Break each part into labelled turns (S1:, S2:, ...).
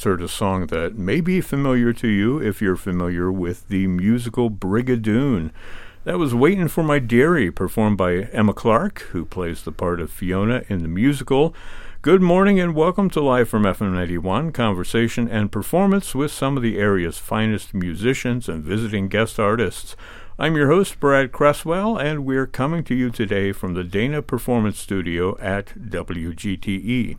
S1: just heard a song that may be familiar to you if you're familiar with the musical Brigadoon. That was Waiting for My Dearie, performed by Emma Clark, who plays the part of Fiona in the musical. Good morning and welcome to Live from FM 91, conversation and performance with some of the area's finest musicians and visiting guest artists. I'm your host, Brad Cresswell, and we're coming to you today from the Dana Performance Studio at WGTE.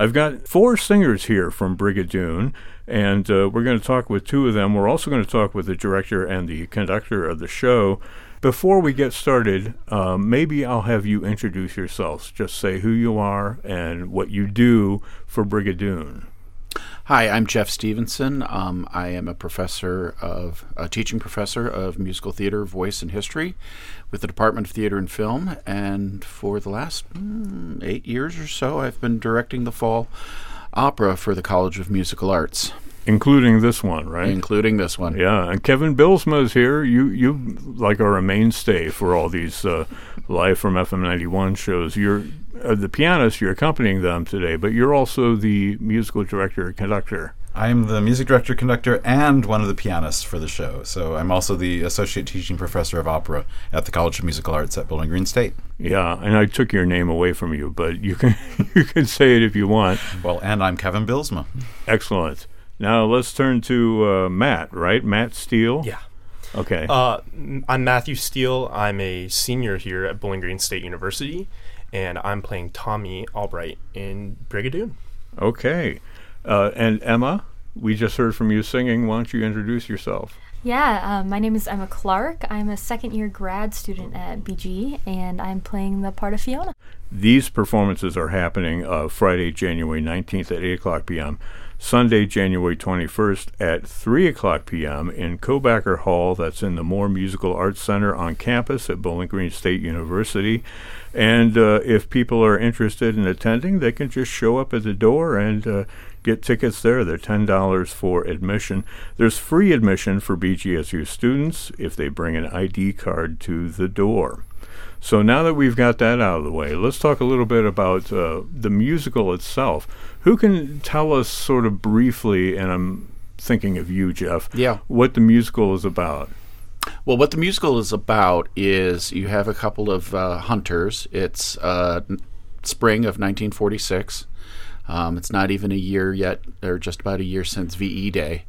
S1: I've got four singers here from Brigadoon, and uh, we're going to talk with two of them. We're also going to talk with the director and the conductor of the show. Before we get started, uh, maybe I'll have you introduce yourselves. Just say who you are and what you do for Brigadoon.
S2: Hi, I'm Geoff Stephenson. Um, I am a professor of a teaching professor of musical theater, voice, and history with the Department of Theater and Film. And for the last mm, eight years or so, I've been directing the fall opera for the College of Musical Arts.
S1: Including this one, right?
S2: Including this one.
S1: Yeah, and Kevin Bylsma is here. You you like are a mainstay for all these uh, live from FM ninety one shows. You're uh, the pianist. You're accompanying them today, but you're also the musical director conductor.
S3: I'm the music director, conductor, and one of the pianists for the show. So I'm also the associate teaching professor of opera at the College of Musical Arts at Bowling Green State.
S1: Yeah, and I took your name away from you, but you can you can say it if you want.
S3: Well, and I'm Kevin Bylsma.
S1: Excellent. Now let's turn to uh, Matt. Right, Matt Steele.
S4: Yeah.
S1: Okay.
S4: Uh, I'm Matthew Steele. I'm a senior here at Bowling Green State University, and I'm playing Tommy Albright in Brigadoon.
S1: Okay. Uh, and Emma, we just heard from you singing. Why don't you introduce yourself?
S5: Yeah, um, my name is Emma Clark. I'm a second year grad student at BG, and I'm playing the part of Fiona.
S1: These performances are happening uh, Friday, January 19th at 8 o'clock p.m., Sunday, January 21st at 3 o'clock p.m. in Kobacker Hall, that's in the Moore Musical Arts Center on campus at Bowling Green State University. And uh, if people are interested in attending, they can just show up at the door and uh, get tickets there. They're $10 for admission. There's free admission for BGSU students if they bring an ID card to the door. So now that we've got that out of the way, let's talk a little bit about uh, the musical itself. Who can tell us, sort of briefly, and I'm thinking of you, Geoff,
S2: Yeah.
S1: what the musical is about?
S2: Well, what the musical is about is you have a couple of uh, hunters. It's uh, spring of 1946. Um, it's not even a year yet, or just about a year since VE Day.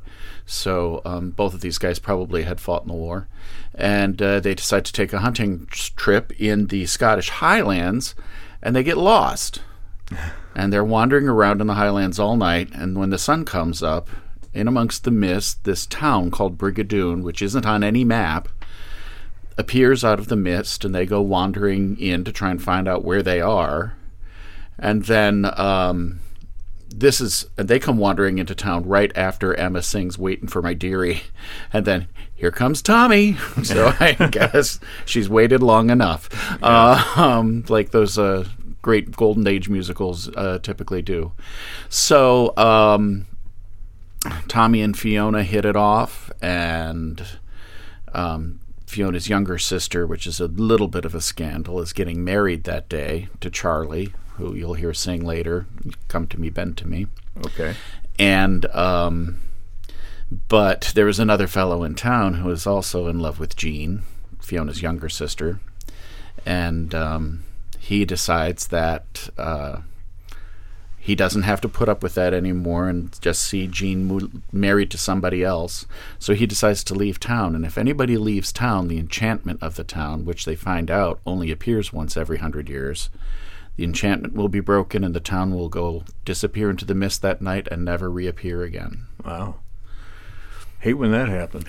S2: So um, both of these guys probably had fought in the war. And uh, they decide to take a hunting trip in the Scottish Highlands, and they get lost. and they're wandering around in the Highlands all night. And when the sun comes up, in amongst the mist, this town called Brigadoon, which isn't on any map, appears out of the mist, and they go wandering in to try and find out where they are. And then um, this is, and they come wandering into town right after Emma sings "Waiting for My Dearie," and then here comes Tommy. so I guess she's waited long enough, uh, um, like those uh, great golden age musicals uh, typically do. So. Um, Tommy and Fiona hit it off, and um, Fiona's younger sister, which is a little bit of a scandal, is getting married that day to Charlie, who you'll hear sing later. Come to me, bend to me.
S1: Okay.
S2: And um, but there was another fellow in town who was also in love with Jean, Fiona's younger sister, and um, he decides that. Uh, he doesn't have to put up with that anymore and just see Jean mo- married to somebody else. So he decides to leave town. And if anybody leaves town, the enchantment of the town, which they find out only appears once every hundred years, the enchantment will be broken and the town will go disappear into the mist that night and never reappear again.
S1: Wow. Hate when that happens.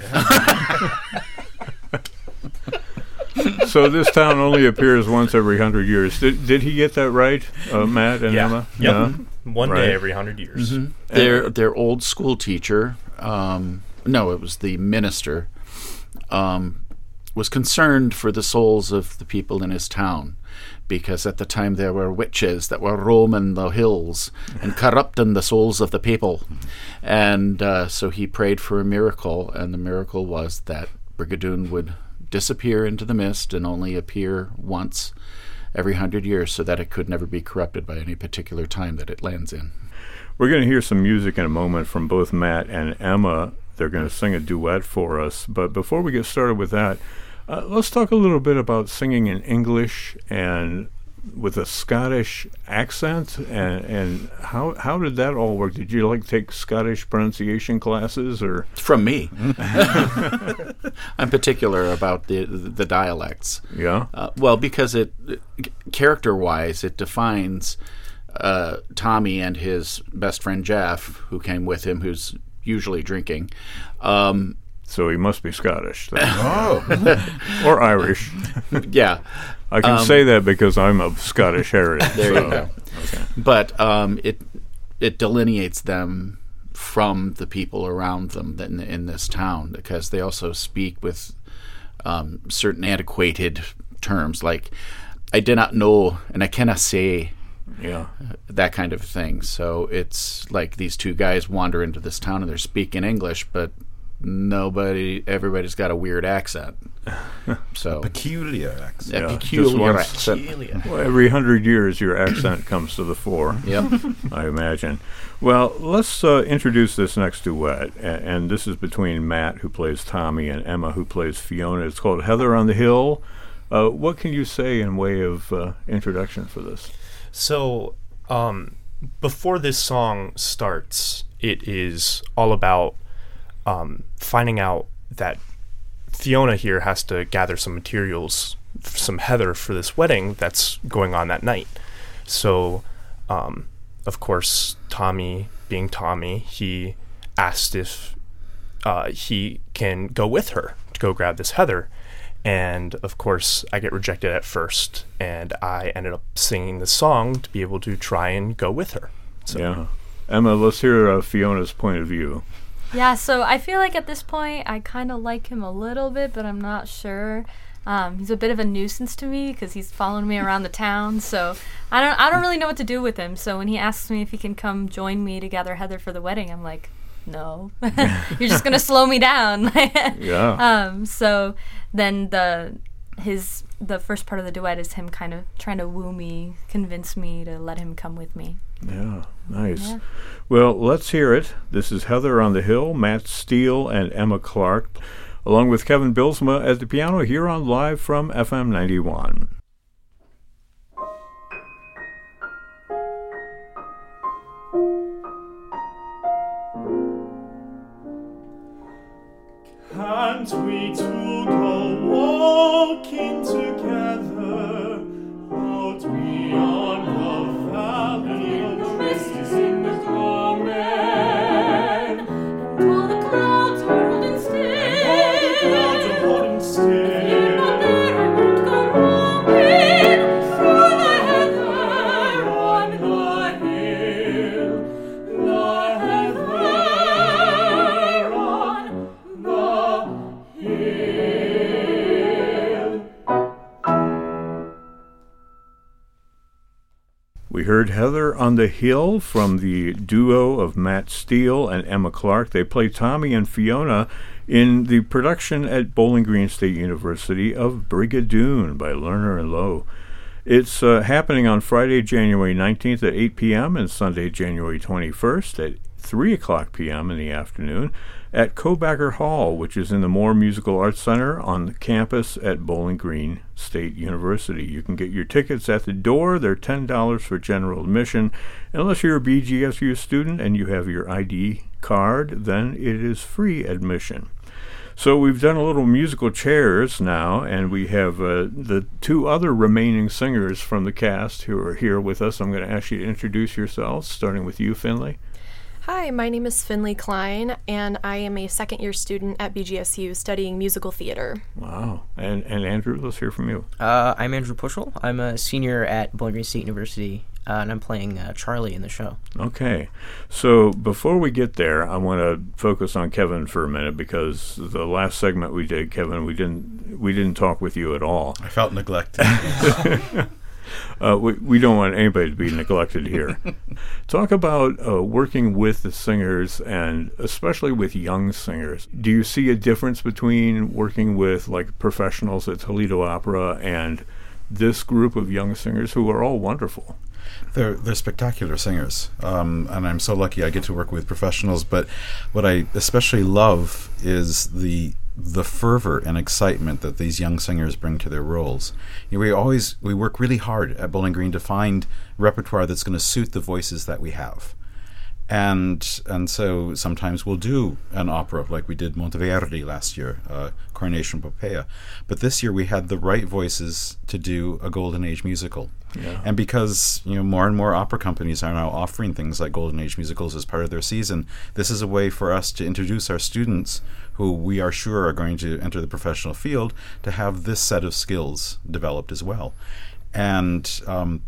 S1: so this town only appears once every hundred years. Did, did he get that right, uh, Matt and
S4: Yeah.
S1: Emma?
S4: Yep. One
S1: Right.
S4: day every hundred years.
S2: Their their old school teacher, um, no, it was the minister, um, was concerned for the souls of the people in his town, because at the time there were witches that were roaming the hills and corrupting the souls of the people, and uh, so he prayed for a miracle, and the miracle was that Brigadoon would disappear into the mist and only appear once every hundred years, so that it could never be corrupted by any particular time that it lands in.
S1: We're going to hear some music in a moment from both Matt and Emma. They're going to sing a duet for us. But before we get started with that, uh, let's talk a little bit about singing in English and with a Scottish accent, and, and how how did that all work? Did you like take Scottish pronunciation classes, or
S2: From me, I'm particular about the the dialects.
S1: yeah?
S2: Uh, well, because it character wise, it defines uh, Tommy and his best friend Jeff, who came with him, who's usually drinking. Um,
S1: So he must be Scottish then.
S3: Oh,
S1: or Irish.
S2: yeah,
S1: I can say that because I'm of Scottish heritage.
S2: Um, there
S1: so-
S2: you go. Okay. But um, it it delineates them from the people around them in, in this town because they also speak with um, certain antiquated terms like I do not know and I cannot say
S1: Yeah.
S2: that kind of thing. So it's like these two guys wander into this town and they're speaking English, but nobody, everybody's got a weird accent. So
S3: peculiar accent.
S2: a
S1: Yeah, just
S2: peculiar
S1: once.
S2: accent.
S1: Well, every hundred years, your accent comes to the fore.
S2: Yep.
S1: I imagine. Well, let's uh, introduce this next duet, and, and this is between Matt, who plays Tommy, and Emma, who plays Fiona. It's called Heather on the Hill. Uh, what can you say in way of uh, introduction for this?
S4: So, um, before this song starts, it is all about um, finding out that Fiona here has to gather some materials, some heather for this wedding that's going on that night. So, um, of course, Tommy, being Tommy, he asked if uh, he can go with her to go grab this heather. And of course, I get rejected at first, and I ended up singing the song to be able to try and go with her. So,
S1: Yeah. Emma, let's hear uh, Fiona's point of view.
S5: Yeah, so I feel like at this point I kind of like him a little bit, but I'm not sure. Um, he's a bit of a nuisance to me because he's following me around the town. So I don't, I don't really know what to do with him. So when he asks me if he can come join me to gather heather for the wedding, I'm like, no, you're just gonna slow me down.
S1: Yeah.
S5: Um, so then the his the first part of the duet is him kind of trying to woo me, convince me to let him come with me.
S1: Yeah, nice.
S5: Yeah.
S1: Well, let's hear it. This is Heather on the Hill, Matt Steele, and Emma Clark, along with Kevin Bylsma at the piano here on Live from FM 91.
S6: On the Hill
S1: from the duo of Matt Steele and Emma Clark. They play Tommy and Fiona in the production at Bowling Green State University of Brigadoon by Lerner and Loewe. It's uh, happening on Friday, January 19th at 8 p.m. and Sunday, January 21st at 3 o'clock p.m. in the afternoon at Kobacker Hall, which is in the Moore Musical Arts Center on the campus at Bowling Green State University. You can get your tickets at the door. They're $10 for general admission. Unless you're a BGSU student and you have your ID card, then it is free admission. So we've done a little musical chairs now, and we have uh, the two other remaining singers from the cast who are here with us. I'm going to ask you to introduce yourselves, starting with you, Finnleigh.
S7: Hi, my name is Finnleigh Klein, and I am a second year student at BGSU studying musical theater.
S1: Wow. And and Andrew, let's hear from you.
S8: Uh, I'm Andrew Puschel. I'm a senior at Bowling Green State University, uh, and I'm playing uh, Charlie in the show.
S1: Okay. So before we get there, I want to focus on Kevin for a minute because the last segment we did, Kevin, we didn't we didn't talk with you at all.
S3: I felt neglected.
S1: Uh, we, we don't want anybody to be neglected here. Talk about uh, working with the singers and especially with young singers. Do you see a difference between working with like professionals at Toledo Opera and this group of young singers who are all wonderful?
S3: They're they're spectacular singers, um, and I'm so lucky I get to work with professionals. But what I especially love is the the fervor and excitement that these young singers bring to their roles. You know, we always we work really hard at Bowling Green to find repertoire that's going to suit the voices that we have and and so sometimes we'll do an opera like we did Monteverdi last year, uh, Coronation Poppea. But this year we had the right voices to do a Golden Age musical. And because you know more and more opera companies are now offering things like Golden Age musicals as part of their season, this is a way for us to introduce our students, who we are sure are going to enter the professional field, to have this set of skills developed as well. And um,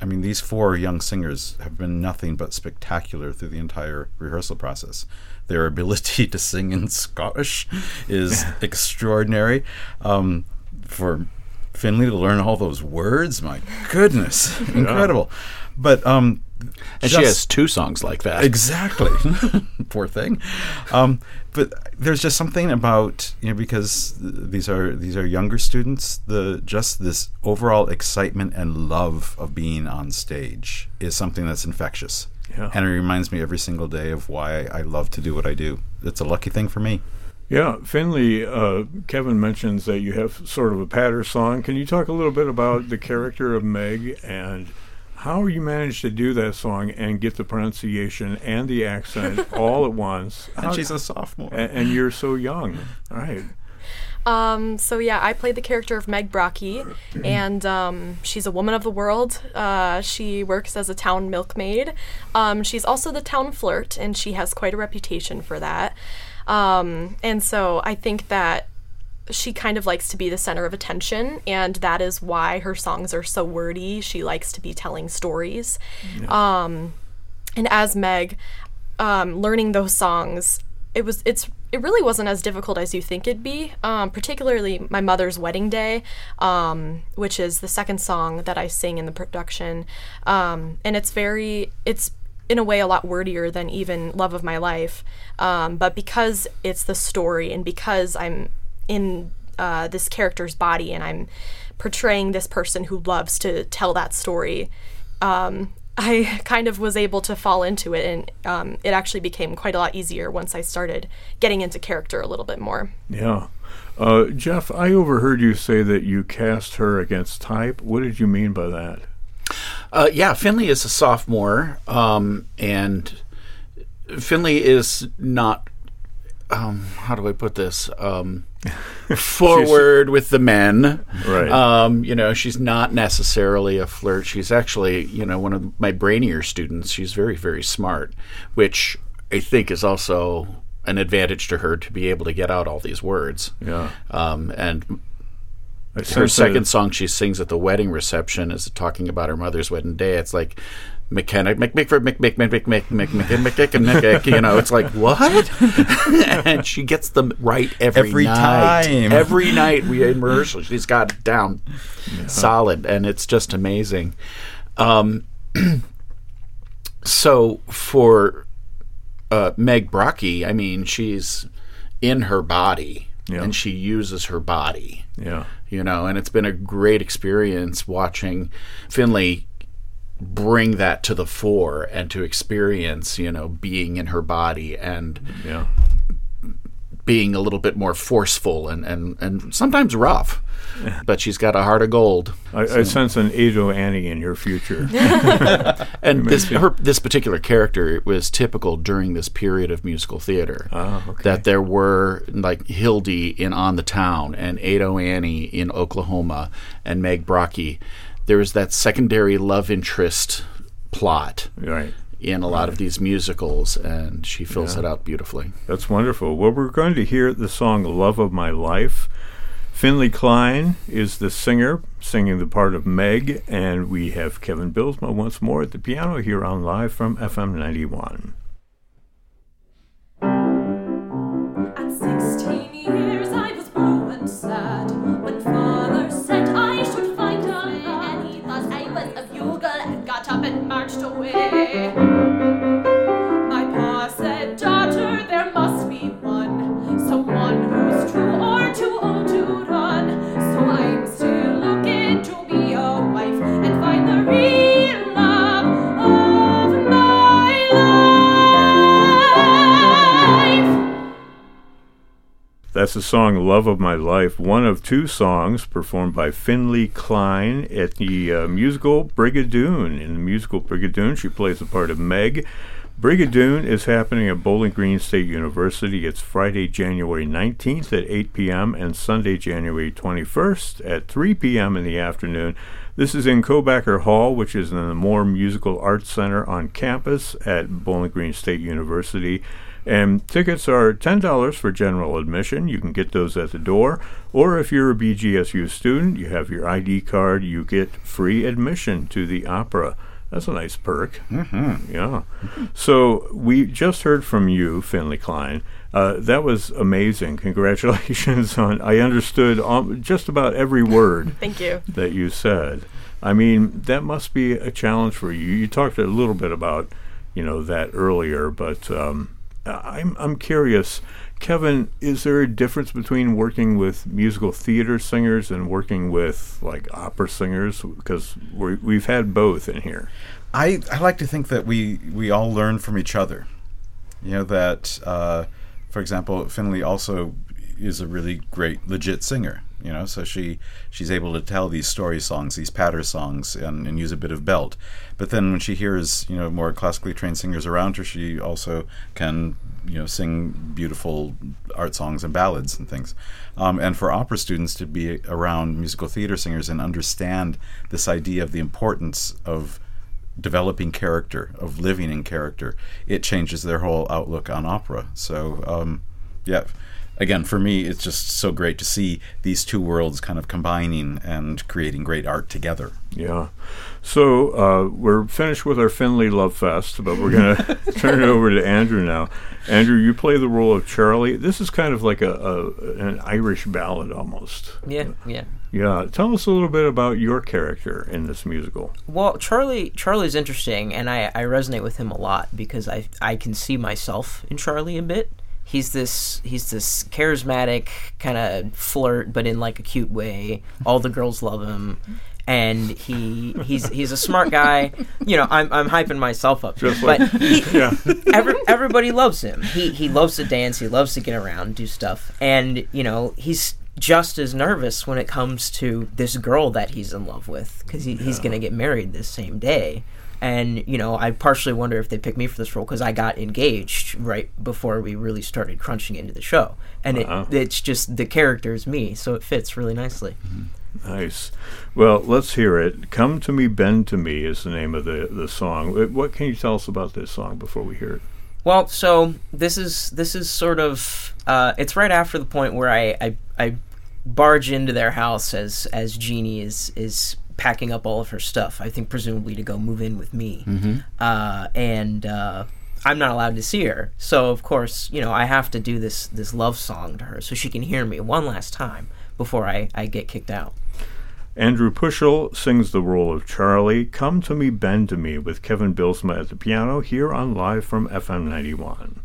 S3: I mean, these four young singers have been nothing but spectacular through the entire rehearsal process. Their ability to sing in Scottish is extraordinary. Um, for Finnleigh to learn all those words, my goodness, incredible. But um,
S2: And she has two songs like that.
S3: Exactly. Poor thing. Um, but there's just something about you know because these are these are younger students. The just this overall excitement and love of being on stage is something that's infectious.
S1: Yeah.
S3: And it reminds me every single day of why I love to do what I do. It's a lucky thing for me.
S1: Yeah, Finnleigh, uh, Kevin mentions that you have sort of a patter song. Can you talk a little bit about the character of Meg and how you managed to do that song and get the pronunciation and the accent all at once?
S3: And
S1: How-
S3: she's a sophomore.
S1: a- and, you're so young. All right.
S7: Um, so yeah, I played the character of Meg Brockie, and um, she's a woman of the world. Uh, she works as a town milkmaid. Um, she's also the town flirt, and she has quite a reputation for that. Um, and so I think that she kind of likes to be the center of attention, and that is why her songs are so wordy. She likes to be telling stories. Um, and as Meg, um, learning those songs, it was it's it really wasn't as difficult as you think it'd be. Um, particularly my mother's wedding day, um, which is the second song that I sing in the production, um, and it's very it's in a way a lot wordier than even love of my life um, but because it's the story and because i'm in uh, this character's body and i'm portraying this person who loves to tell that story um, i kind of was able to fall into it and um, it actually became quite a lot easier once i started getting into character a little bit more
S1: Yeah. Uh, Geoff, I overheard you say that you cast her against type. What did you mean by that?
S2: Uh, yeah, Finnleigh is a sophomore, um, and Finnleigh is not. Um, how do I put this? Um, forward with the men.
S1: Right.
S2: Um, you know, she's not necessarily a flirt. She's actually, you know, one of my brainier students. She's very, very smart, which I think is also an advantage to her to be able to get out all these words.
S1: Yeah.
S2: Um, and her second song she sings at the wedding reception is talking about her mother's wedding day. It's like mechanic, Mc, Mc, Mc, Mc, Mc, Mc, Mc, Mc, Mc, Mc, you know, it's like what? and she gets them right every,
S3: Every
S2: night.
S3: time.
S2: Every night we in rehearsal, she's got it down solid, and it's just amazing. Um, so for uh, Meg Brockie, I mean, she's in her body,
S1: Yeah.
S2: and she uses her body
S1: Yeah.
S2: You know, and it's been a great experience watching Finnleigh bring that to the fore and to experience, you know, being in her body and
S1: Yeah.
S2: Being a little bit more forceful and, and, and sometimes rough. But she's got a heart of gold.
S1: I, I sense an Ado Annie in your future.
S2: And this her this particular character was typical during this period of musical theater.
S1: Ah, okay.
S2: That there were like Hildy in On the Town and Ado Annie in Oklahoma and Meg Brockie. There was that secondary love interest plot
S1: right.
S2: In a lot of these musicals, and she fills it out beautifully.
S1: That's wonderful. Well, we're going to hear the song Love of My Life. Finnleigh Klein is the singer, singing the part of Meg, and we have Kevin Bylsma once more at the piano here on Live from FM 91.
S6: At sixteen
S1: that's the song Love of My Life, one of two songs performed by Finnleigh Klein at the uh, musical Brigadoon. In the musical Brigadoon, she plays the part of Meg. Brigadoon is happening at Bowling Green State University. It's Friday, January 19th at 8 p.m. and Sunday, January 21st at 3 p.m. in the afternoon. This is in Kobacker Hall, which is in the Moore Musical Arts Center on campus at Bowling Green State University. And tickets are $10 for general admission. You can get those at the door. Or if you're a BGSU student, you have your ID card, you get free admission to the opera. That's a nice perk. Mm-hmm. Yeah. So we just heard from you, Finnleigh Klein. Uh, that was amazing. Congratulations on. I understood um, just about every word
S7: Thank you.
S1: that you said. I mean, that must be a challenge for you. You talked a little bit about, you know, that earlier, but um, I'm I'm curious, Kevin. Is there a difference between working with musical theater singers and working with like opera singers? Because we we've had both in here.
S3: I, I like to think that we, we all learn from each other. You know, that, uh, for example, Finnleigh also is a really great, legit singer. You know, so she she's able to tell these story songs, these patter songs, and, and use a bit of belt. But then when she hears, you know, more classically trained singers around her, she also can, you know, sing beautiful art songs and ballads and things. Um, and for opera students to be around musical theater singers and understand this idea of the importance of developing character, of living in character, it changes their whole outlook on opera. So, um, yeah, again, for me, it's just so great to see these two worlds kind of combining and creating great art together.
S1: Yeah. So uh, we're finished with our Finnleigh Love Fest, but we're going to turn it over to Andrew now. Andrew, you play the role of Charlie. This is kind of like a, a an Irish ballad almost.
S8: Yeah, yeah.
S1: Yeah. Tell us a little bit about your character in this musical.
S8: Well, Charlie Charlie's interesting, and I, I resonate with him a lot because I I can see myself in Charlie a bit. He's this he's this charismatic kind of flirt, but in like a cute way. All the girls love him, and he he's he's a smart guy. You know, I'm I'm hyping myself up,
S1: Just
S8: but
S1: like-
S8: he,
S1: Yeah.
S8: every, everybody loves him. He he loves to dance. He loves to get around, do stuff, and you know he's just as nervous when it comes to this girl that he's in love with because he, he's going to get married this same day. And you know, I partially wonder if they picked me for this role because I got engaged right before we really started crunching into the show, and
S1: Wow.
S8: it it's just the character is me, so it fits really nicely.
S1: Nice. Well, let's hear it. Come to Me, Bend to Me is the name of the, the song. What can you tell us about this song before we hear it?
S8: Well, so this is this is sort of uh, it's right after the point where I, I I barge into their house as as Jeannie is is packing up all of her stuff. I think presumably to go move in with me, uh, and uh, I'm not allowed to see her. So of course, you know, I have to do this this love song to her so she can hear me one last time before I I get kicked out.
S1: Andrew Puschel sings the role of Charlie. Come to Me, Bend to Me with Kevin Bylsma at the piano here on Live from FM 91.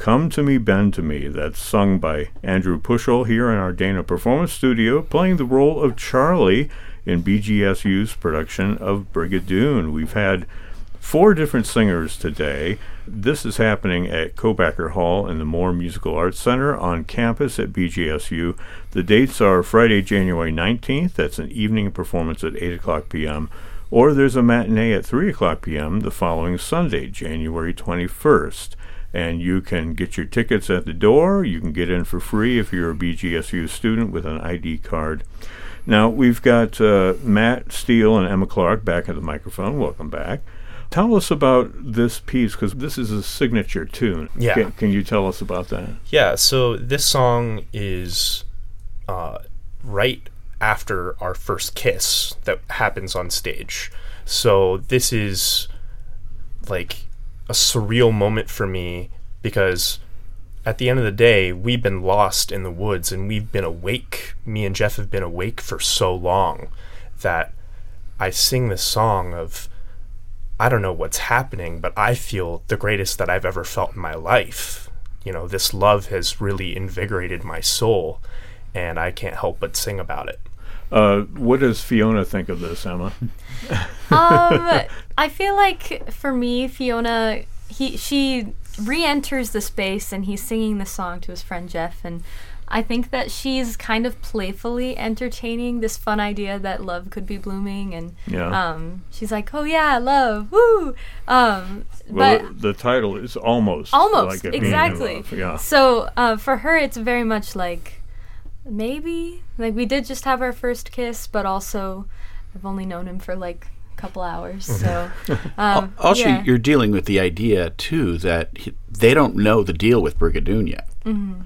S1: Come to Me, Bend to Me. That's sung by Andrew Puschel here in our Dana Performance Studio, playing the role of Charlie in BGSU's production of Brigadoon. We've had four different singers today. This is happening at Kobacker Hall in the Moore Musical Arts Center on campus at BGSU. The dates are Friday, January 19th. That's an evening performance at 8 o'clock p.m. Or there's a matinee at 3 o'clock p.m. the following Sunday, January 21st and you can get your tickets at the door. You can get in for free if you're a BGSU student with an ID card. Now, we've got uh, Matt Steele and Emma Clark back at the microphone. Welcome back. Tell us about this piece because this is a signature tune.
S4: Yeah.
S1: Can, can you tell us about that?
S4: Yeah, so this song is uh, right after our first kiss that happens on stage. So this is like a surreal moment for me because at the end of the day, we've been lost in the woods and we've been awake. Me and Jeff have been awake for so long that I sing this song of I don't know what's happening, but I feel the greatest that I've ever felt in my life. You know, this love has really invigorated my soul, and I can't help but sing about it.
S1: Uh, what does Fiona think of this, Emma?
S5: um, I feel like for me, Fiona, he she re-enters the space and he's singing the song to his friend Jeff, and I think that she's kind of playfully entertaining this fun idea that love could be blooming, and
S1: Yeah.
S5: um, she's like, "Oh yeah, love, woo!" Um,
S1: well,
S5: but
S1: the, the title is almost
S5: almost
S1: like it being in
S5: exactly.
S1: Yeah.
S5: So uh, for her, it's very much like maybe like we did just have our first kiss, but also I've only known him for like a couple hours, so um,
S2: Also,
S5: yeah.
S2: you're dealing with the idea too that he, they don't know the deal with Brigadoon yet.
S5: Mm-hmm.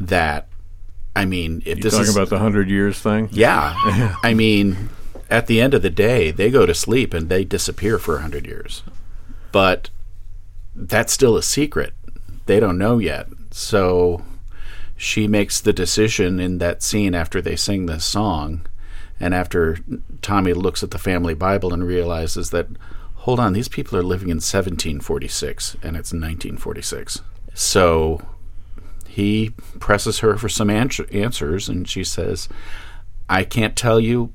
S2: That, I mean, if
S1: You
S2: this
S1: talking
S2: is
S1: about the hundred years thing?
S2: yeah, I mean, at the end of the day, they go to sleep and they disappear for a hundred years, but that's still a secret. They don't know yet. So she makes the decision in that scene after they sing this song, and after Tommy looks at the family Bible and realizes that, hold on, these people are living in 1746 and it's 1946. So he presses her for some answer- answers, and she says, I can't tell you,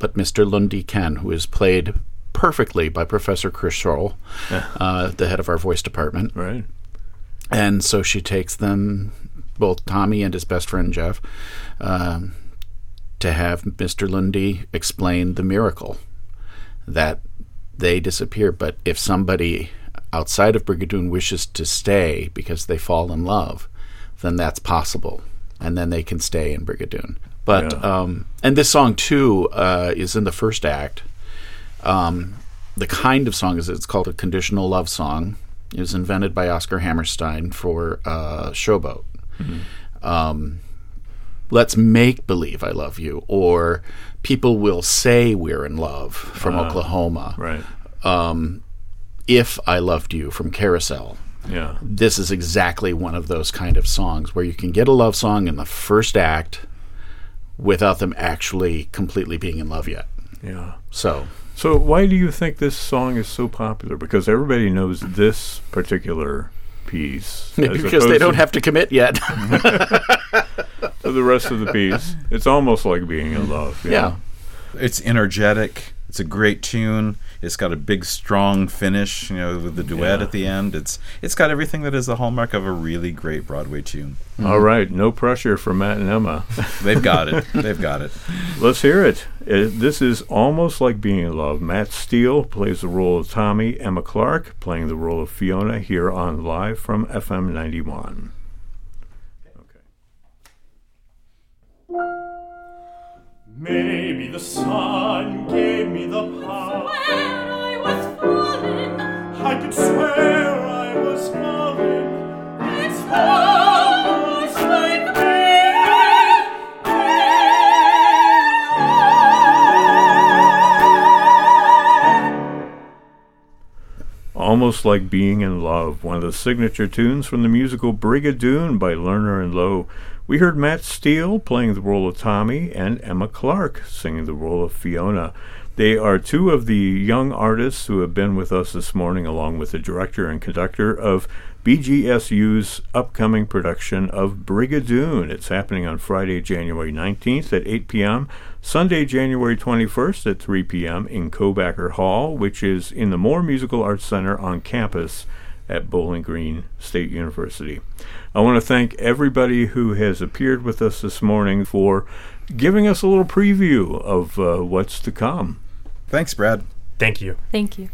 S2: but Mr. Lundy can, who is played perfectly by Professor Chris Scholl, uh, the head of our voice department.
S1: Right.
S2: And so she takes them, both Tommy and his best friend Jeff, um, to have Mr. Lundy explain the miracle that they disappear. But if somebody outside of Brigadoon wishes to stay because they fall in love, then that's possible. And then they can stay in Brigadoon. But,
S1: Yeah.
S2: um, and this song too uh, is in the first act. Um, the kind of song is it's called a conditional love song. It was invented by Oscar Hammerstein for uh, Showboat. Um, Let's make believe I love you, or people will say we're in love from Oklahoma.
S1: Right.
S2: Um, if I loved you from Carousel.
S1: Yeah.
S2: This is exactly one of those kind of songs where you can get a love song in the first act without them actually completely being in love yet.
S1: Yeah.
S2: So
S1: So why do you think this song is so popular? Because everybody knows this particular piece.
S2: maybe because they don't
S1: to-
S2: have to commit yet.
S1: to the rest of the piece. It's almost like being in love.
S2: yeah.
S3: It's energetic. It's a great tune. It's got a big, strong finish. You know, with the duet
S1: Yeah.
S3: at the end. It's it's got everything that is the hallmark of a really great Broadway tune.
S1: All right. No pressure for Matt and Emma.
S3: They've got it. They've got it.
S1: Let's hear it. Uh, This is almost like being in love. Matt Steele plays the role of Tommy. Emma Clark playing the role of Fiona here on Live from FM 91.
S9: Maybe the sun gave me the power.
S6: When I was falling,
S9: I could swear I was falling.
S6: it's almost
S1: Almost like being in love, one of the signature tunes from the musical Brigadoon by Lerner and Loewe. We heard Matt Steele playing the role of Tommy and Emma Clark singing the role of Fiona. They are two of the young artists who have been with us this morning, along with the director and conductor of BGSU's upcoming production of Brigadoon. It's happening on Friday, January 19th at 8 p.m., Sunday, January 21st at 3 p.m. in Kobacker Hall, which is in the Moore Musical Arts Center on campus at Bowling Green State University. I want to thank everybody who has appeared with us this morning for giving us a little preview of uh, what's to come.
S3: Thanks, Brad.
S4: Thank you.
S5: Thank you.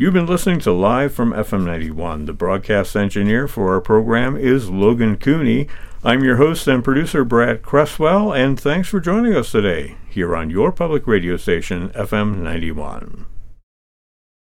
S1: You've been listening to Live from FM 91. The broadcast engineer for our program is Logan Cooney. I'm your host and producer, Brad Cresswell, and thanks for joining us today here on your public radio station, FM 91.